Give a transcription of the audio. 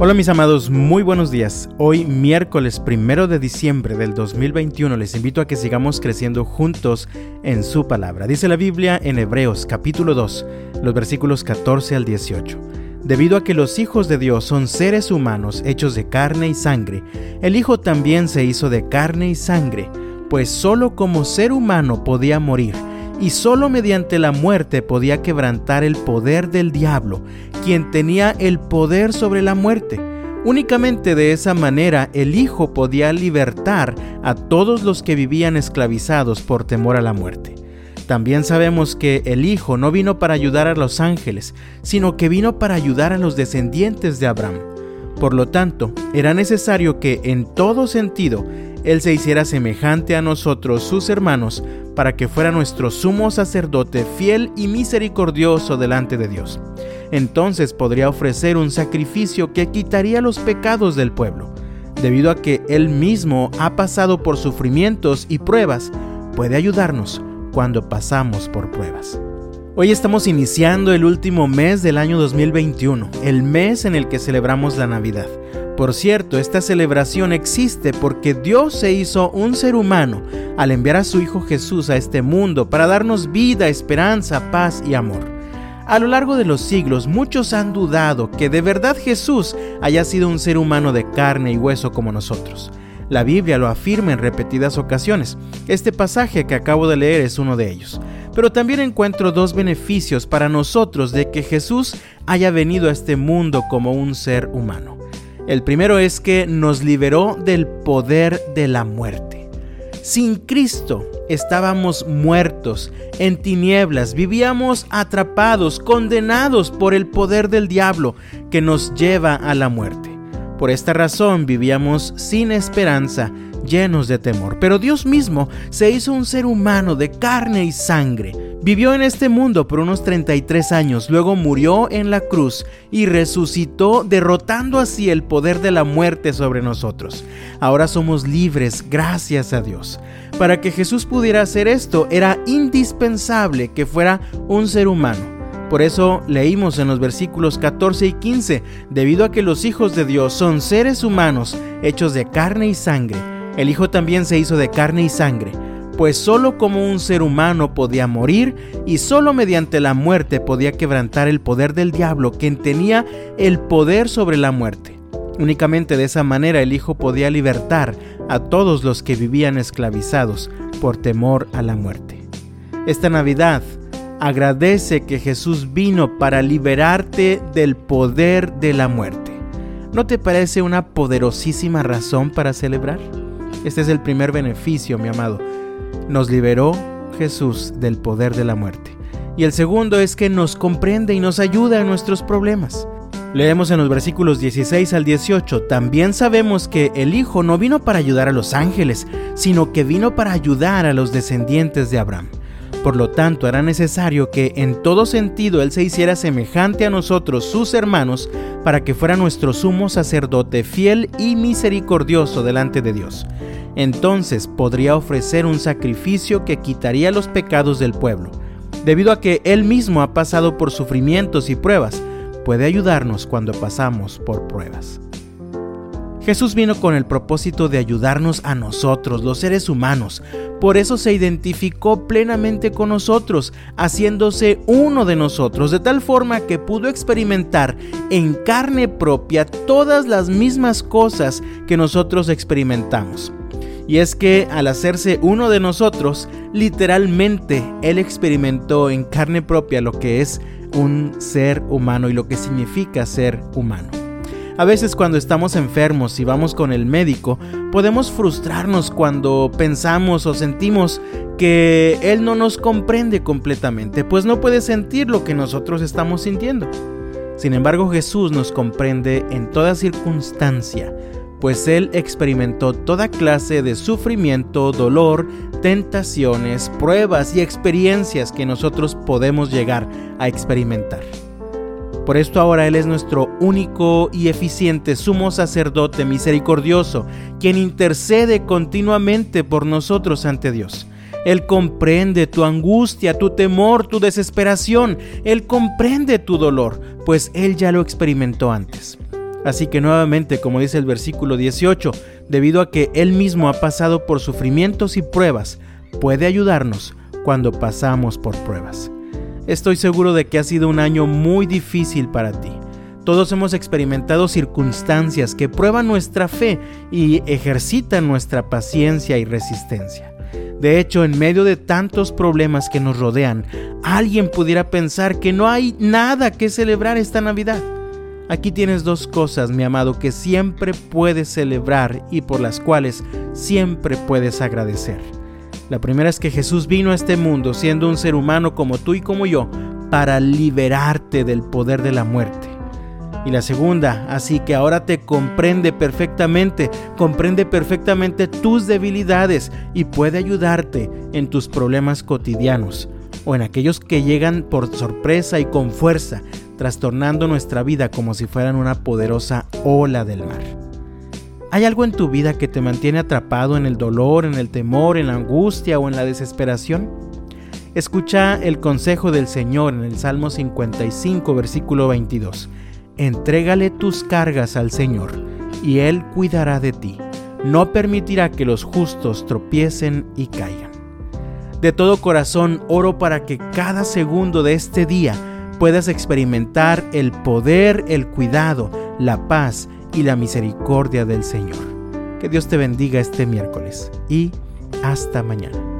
Hola mis amados, muy buenos días. Hoy miércoles primero de diciembre del 2021 les invito a que sigamos creciendo juntos en su palabra. Dice la Biblia en Hebreos capítulo 2, los versículos 14 al 18. Debido a que los hijos de Dios son seres humanos hechos de carne y sangre, el Hijo también se hizo de carne y sangre, pues solo como ser humano podía morir y solo mediante la muerte podía quebrantar el poder del diablo, quien tenía el poder sobre la muerte. Únicamente de esa manera el Hijo podía libertar a todos los que vivían esclavizados por temor a la muerte. También sabemos que el Hijo no vino para ayudar a los ángeles, sino que vino para ayudar a los descendientes de Abraham. Por lo tanto, era necesario que en todo sentido Él se hiciera semejante a nosotros, sus hermanos, para que fuera nuestro sumo sacerdote fiel y misericordioso delante de Dios. Entonces podría ofrecer un sacrificio que quitaría los pecados del pueblo. Debido a que Él mismo ha pasado por sufrimientos y pruebas, puede ayudarnos cuando pasamos por pruebas. Hoy estamos iniciando el último mes del año 2021, el mes en el que celebramos la Navidad. Por cierto, esta celebración existe porque Dios se hizo un ser humano al enviar a su Hijo Jesús a este mundo para darnos vida, esperanza, paz y amor. A lo largo de los siglos muchos han dudado que de verdad Jesús haya sido un ser humano de carne y hueso como nosotros. La Biblia lo afirma en repetidas ocasiones. Este pasaje que acabo de leer es uno de ellos. Pero también encuentro dos beneficios para nosotros de que Jesús haya venido a este mundo como un ser humano. El primero es que nos liberó del poder de la muerte. Sin Cristo estábamos muertos, en tinieblas, vivíamos atrapados, condenados por el poder del diablo que nos lleva a la muerte. Por esta razón vivíamos sin esperanza, llenos de temor. Pero Dios mismo se hizo un ser humano de carne y sangre Vivió en este mundo por unos 33 años, luego murió en la cruz y resucitó derrotando así el poder de la muerte sobre nosotros. Ahora somos libres gracias a Dios. Para que Jesús pudiera hacer esto era indispensable que fuera un ser humano. Por eso leímos en los versículos 14 y 15, debido a que los hijos de Dios son seres humanos hechos de carne y sangre, el Hijo también se hizo de carne y sangre pues solo como un ser humano podía morir y solo mediante la muerte podía quebrantar el poder del diablo, quien tenía el poder sobre la muerte. Únicamente de esa manera el Hijo podía libertar a todos los que vivían esclavizados por temor a la muerte. Esta Navidad agradece que Jesús vino para liberarte del poder de la muerte. ¿No te parece una poderosísima razón para celebrar? Este es el primer beneficio, mi amado nos liberó Jesús del poder de la muerte. Y el segundo es que nos comprende y nos ayuda en nuestros problemas. Leemos en los versículos 16 al 18, también sabemos que el Hijo no vino para ayudar a los ángeles, sino que vino para ayudar a los descendientes de Abraham. Por lo tanto, era necesario que en todo sentido Él se hiciera semejante a nosotros, sus hermanos, para que fuera nuestro sumo sacerdote fiel y misericordioso delante de Dios entonces podría ofrecer un sacrificio que quitaría los pecados del pueblo. Debido a que Él mismo ha pasado por sufrimientos y pruebas, puede ayudarnos cuando pasamos por pruebas. Jesús vino con el propósito de ayudarnos a nosotros, los seres humanos. Por eso se identificó plenamente con nosotros, haciéndose uno de nosotros, de tal forma que pudo experimentar en carne propia todas las mismas cosas que nosotros experimentamos. Y es que al hacerse uno de nosotros, literalmente Él experimentó en carne propia lo que es un ser humano y lo que significa ser humano. A veces cuando estamos enfermos y vamos con el médico, podemos frustrarnos cuando pensamos o sentimos que Él no nos comprende completamente, pues no puede sentir lo que nosotros estamos sintiendo. Sin embargo, Jesús nos comprende en toda circunstancia, pues Él experimentó toda clase de sufrimiento, dolor, tentaciones, pruebas y experiencias que nosotros podemos llegar a experimentar. Por esto ahora Él es nuestro único y eficiente sumo sacerdote misericordioso, quien intercede continuamente por nosotros ante Dios. Él comprende tu angustia, tu temor, tu desesperación. Él comprende tu dolor, pues Él ya lo experimentó antes. Así que nuevamente, como dice el versículo 18, debido a que Él mismo ha pasado por sufrimientos y pruebas, puede ayudarnos cuando pasamos por pruebas. Estoy seguro de que ha sido un año muy difícil para ti. Todos hemos experimentado circunstancias que prueban nuestra fe y ejercitan nuestra paciencia y resistencia. De hecho, en medio de tantos problemas que nos rodean, alguien pudiera pensar que no hay nada que celebrar esta Navidad. Aquí tienes dos cosas, mi amado, que siempre puedes celebrar y por las cuales siempre puedes agradecer. La primera es que Jesús vino a este mundo siendo un ser humano como tú y como yo para liberarte del poder de la muerte. Y la segunda, así que ahora te comprende perfectamente, comprende perfectamente tus debilidades y puede ayudarte en tus problemas cotidianos o en aquellos que llegan por sorpresa y con fuerza, trastornando nuestra vida como si fueran una poderosa ola del mar. ¿Hay algo en tu vida que te mantiene atrapado en el dolor, en el temor, en la angustia o en la desesperación? Escucha el consejo del Señor en el Salmo 55, versículo 22. Entrégale tus cargas al Señor, y Él cuidará de ti. No permitirá que los justos tropiecen y caigan. De todo corazón oro para que cada segundo de este día puedas experimentar el poder, el cuidado, la paz y la misericordia del Señor. Que Dios te bendiga este miércoles y hasta mañana.